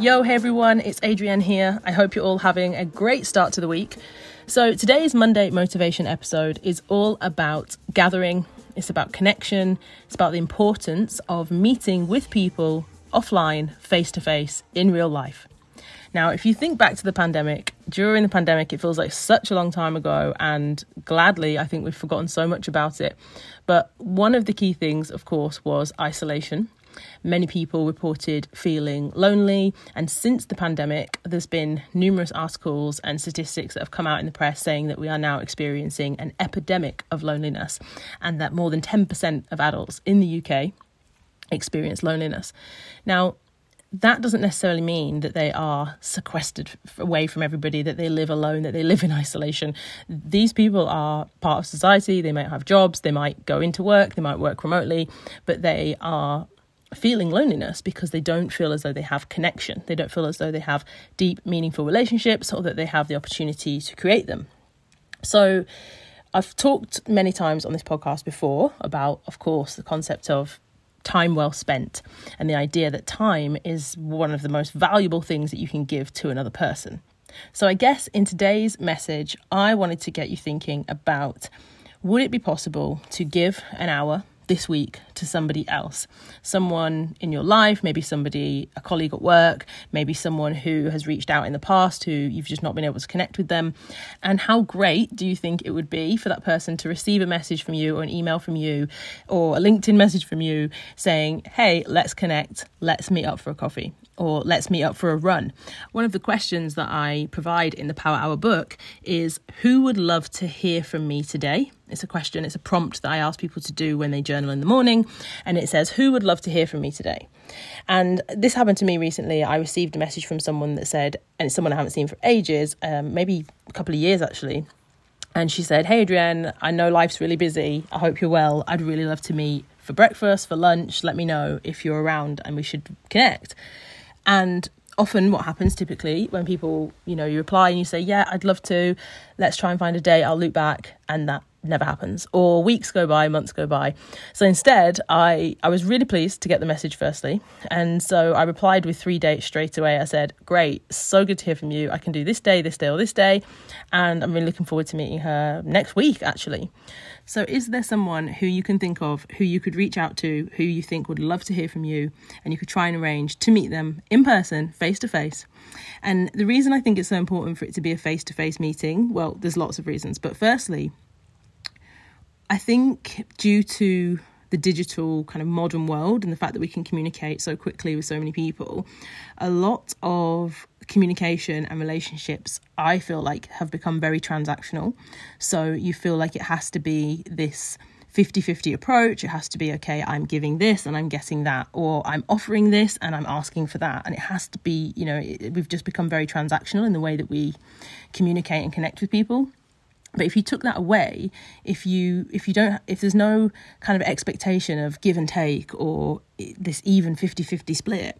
Yo, hey everyone, it's Adrienne here. I hope you're all having a great start to the week. So, today's Monday motivation episode is all about gathering, it's about connection, it's about the importance of meeting with people offline, face to face, in real life. Now, if you think back to the pandemic, during the pandemic, it feels like such a long time ago, and gladly, I think we've forgotten so much about it. But one of the key things, of course, was isolation. Many people reported feeling lonely, and since the pandemic, there's been numerous articles and statistics that have come out in the press saying that we are now experiencing an epidemic of loneliness, and that more than 10% of adults in the UK experience loneliness. Now, that doesn't necessarily mean that they are sequestered away from everybody, that they live alone, that they live in isolation. These people are part of society. They might have jobs, they might go into work, they might work remotely, but they are feeling loneliness because they don't feel as though they have connection. They don't feel as though they have deep, meaningful relationships or that they have the opportunity to create them. So, I've talked many times on this podcast before about, of course, the concept of time well spent and the idea that time is one of the most valuable things that you can give to another person. So, I guess in today's message, I wanted to get you thinking about would it be possible to give an hour this week to somebody else someone in your life maybe somebody a colleague at work maybe someone who has reached out in the past who you've just not been able to connect with them and how great do you think it would be for that person to receive a message from you or an email from you or a linkedin message from you saying hey let's connect let's meet up for a coffee or let's meet up for a run. One of the questions that I provide in the Power Hour book is Who would love to hear from me today? It's a question, it's a prompt that I ask people to do when they journal in the morning. And it says, Who would love to hear from me today? And this happened to me recently. I received a message from someone that said, and it's someone I haven't seen for ages, um, maybe a couple of years actually. And she said, Hey, Adrienne, I know life's really busy. I hope you're well. I'd really love to meet for breakfast, for lunch. Let me know if you're around and we should connect. And often what happens typically when people, you know, you reply and you say, Yeah, I'd love to, let's try and find a day, I'll loop back, and that never happens. Or weeks go by, months go by. So instead, I, I was really pleased to get the message firstly. And so I replied with three dates straight away. I said, Great, so good to hear from you. I can do this day, this day, or this day. And I'm really looking forward to meeting her next week, actually. So, is there someone who you can think of who you could reach out to, who you think would love to hear from you, and you could try and arrange to meet them in person, face to face? And the reason I think it's so important for it to be a face to face meeting, well, there's lots of reasons. But firstly, I think due to the digital kind of modern world and the fact that we can communicate so quickly with so many people, a lot of communication and relationships, I feel like, have become very transactional. So you feel like it has to be this 50 50 approach. It has to be, okay, I'm giving this and I'm getting that, or I'm offering this and I'm asking for that. And it has to be, you know, it, we've just become very transactional in the way that we communicate and connect with people but if you took that away if you if you don't if there's no kind of expectation of give and take or this even 50-50 split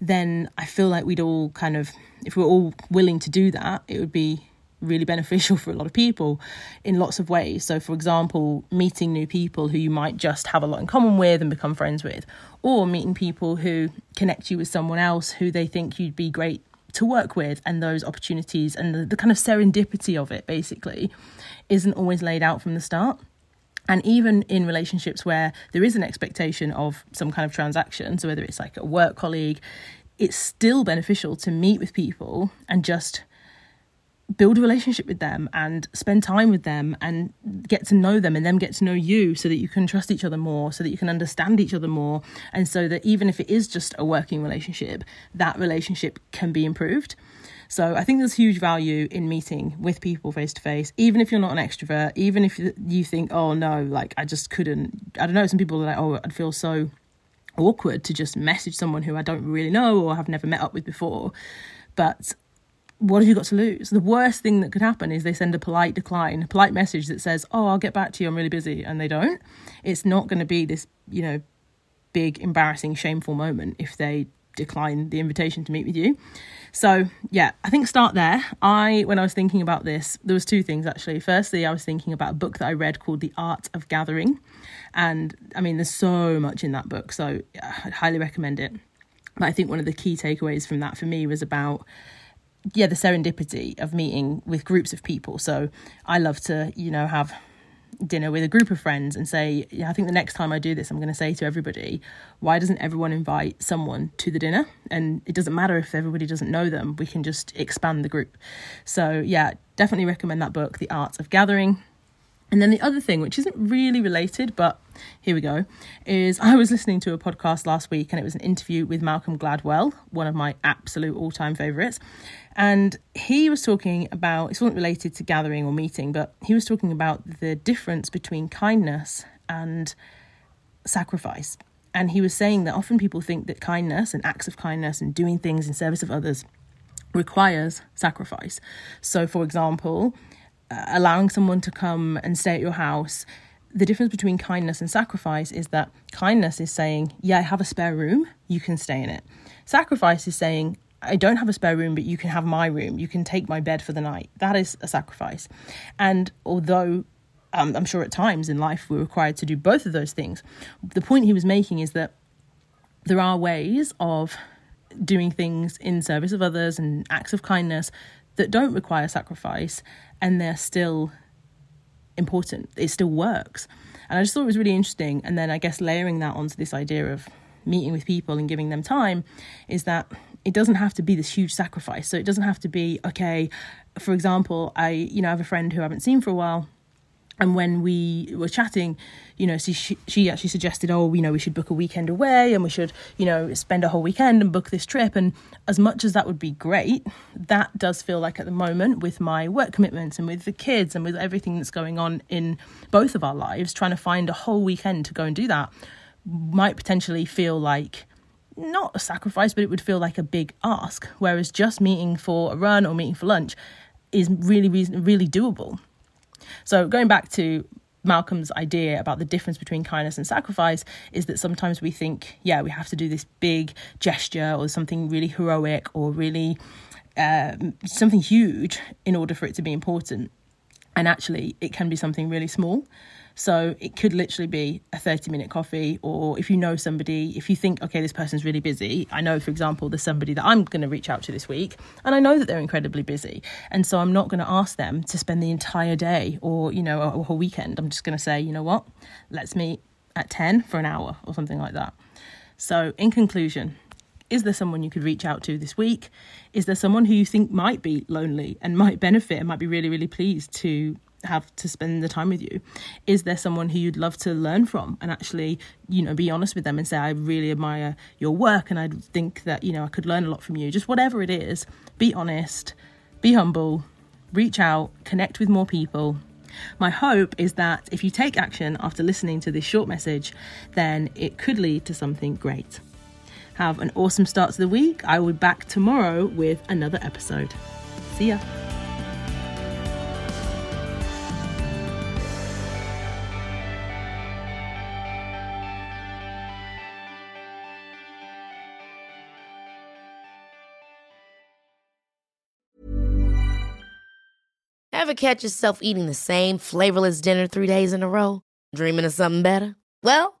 then i feel like we'd all kind of if we're all willing to do that it would be really beneficial for a lot of people in lots of ways. So for example meeting new people who you might just have a lot in common with and become friends with or meeting people who connect you with someone else who they think you'd be great to work with and those opportunities and the, the kind of serendipity of it basically isn't always laid out from the start. And even in relationships where there is an expectation of some kind of transaction, so whether it's like a work colleague, it's still beneficial to meet with people and just build a relationship with them and spend time with them and get to know them and them get to know you so that you can trust each other more so that you can understand each other more and so that even if it is just a working relationship that relationship can be improved so I think there's huge value in meeting with people face to face, even if you're not an extrovert, even if you think, oh no, like I just couldn't. I don't know. Some people are like, oh, I'd feel so awkward to just message someone who I don't really know or have never met up with before. But what have you got to lose? The worst thing that could happen is they send a polite decline, a polite message that says, "Oh, I'll get back to you. I'm really busy," and they don't. It's not going to be this, you know, big, embarrassing, shameful moment if they decline the invitation to meet with you. So yeah, I think start there. I when I was thinking about this, there was two things actually. Firstly, I was thinking about a book that I read called The Art of Gathering, and I mean, there's so much in that book, so I'd highly recommend it. But I think one of the key takeaways from that for me was about yeah the serendipity of meeting with groups of people. So i love to you know have dinner with a group of friends and say yeah, i think the next time i do this i'm going to say to everybody why doesn't everyone invite someone to the dinner? And it doesn't matter if everybody doesn't know them we can just expand the group. So yeah definitely recommend that book the art of gathering. And then the other thing, which isn't really related, but here we go, is I was listening to a podcast last week and it was an interview with Malcolm Gladwell, one of my absolute all time favourites. And he was talking about, it wasn't related to gathering or meeting, but he was talking about the difference between kindness and sacrifice. And he was saying that often people think that kindness and acts of kindness and doing things in service of others requires sacrifice. So, for example, uh, allowing someone to come and stay at your house, the difference between kindness and sacrifice is that kindness is saying, Yeah, I have a spare room, you can stay in it. Sacrifice is saying, I don't have a spare room, but you can have my room. You can take my bed for the night. That is a sacrifice. And although um, I'm sure at times in life we're required to do both of those things, the point he was making is that there are ways of doing things in service of others and acts of kindness that don't require sacrifice and they're still important. It still works. And I just thought it was really interesting. And then I guess layering that onto this idea of meeting with people and giving them time is that it doesn't have to be this huge sacrifice. So it doesn't have to be, okay, for example, I, you know, I have a friend who I haven't seen for a while and when we were chatting, you know, she, she actually suggested, oh, you know, we should book a weekend away and we should, you know, spend a whole weekend and book this trip. And as much as that would be great, that does feel like at the moment, with my work commitments and with the kids and with everything that's going on in both of our lives, trying to find a whole weekend to go and do that might potentially feel like not a sacrifice, but it would feel like a big ask. Whereas just meeting for a run or meeting for lunch is really, really doable. So going back to Malcolm's idea about the difference between kindness and sacrifice is that sometimes we think, yeah, we have to do this big gesture or something really heroic or really uh, something huge in order for it to be important. And actually, it can be something really small. So it could literally be a 30 minute coffee, or if you know somebody, if you think, okay, this person's really busy. I know, for example, there's somebody that I'm going to reach out to this week, and I know that they're incredibly busy. And so I'm not going to ask them to spend the entire day or, you know, a, whole weekend. I'm just going to say, you know what, let's meet at 10 for an hour or something like that. So, in conclusion, is there someone you could reach out to this week? Is there someone who you think might be lonely and might benefit and might be really, really pleased to have to spend the time with you? Is there someone who you'd love to learn from and actually you know be honest with them and say i really admire your work and i think that you know i could learn a lot from you. Just whatever it is be honest be humble reach out connect with more people. My hope is that if you take action after listening to this short message then it could lead to something great have an awesome start to the week i will be back tomorrow with another episode see ya Ever catch yourself eating the same flavorless dinner three days in a row? Dreaming of something better? Well,